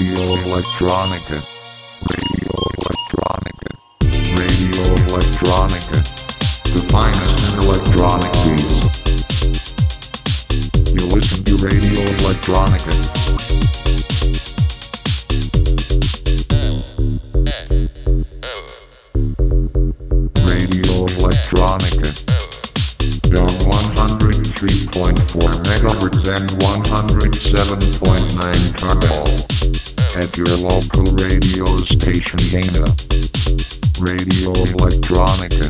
Radio Electronica. Radio Electronica. Radio Electronica. The finest in electronic beats. You listen to Radio Electronica. Station Dana. Radio Electronica.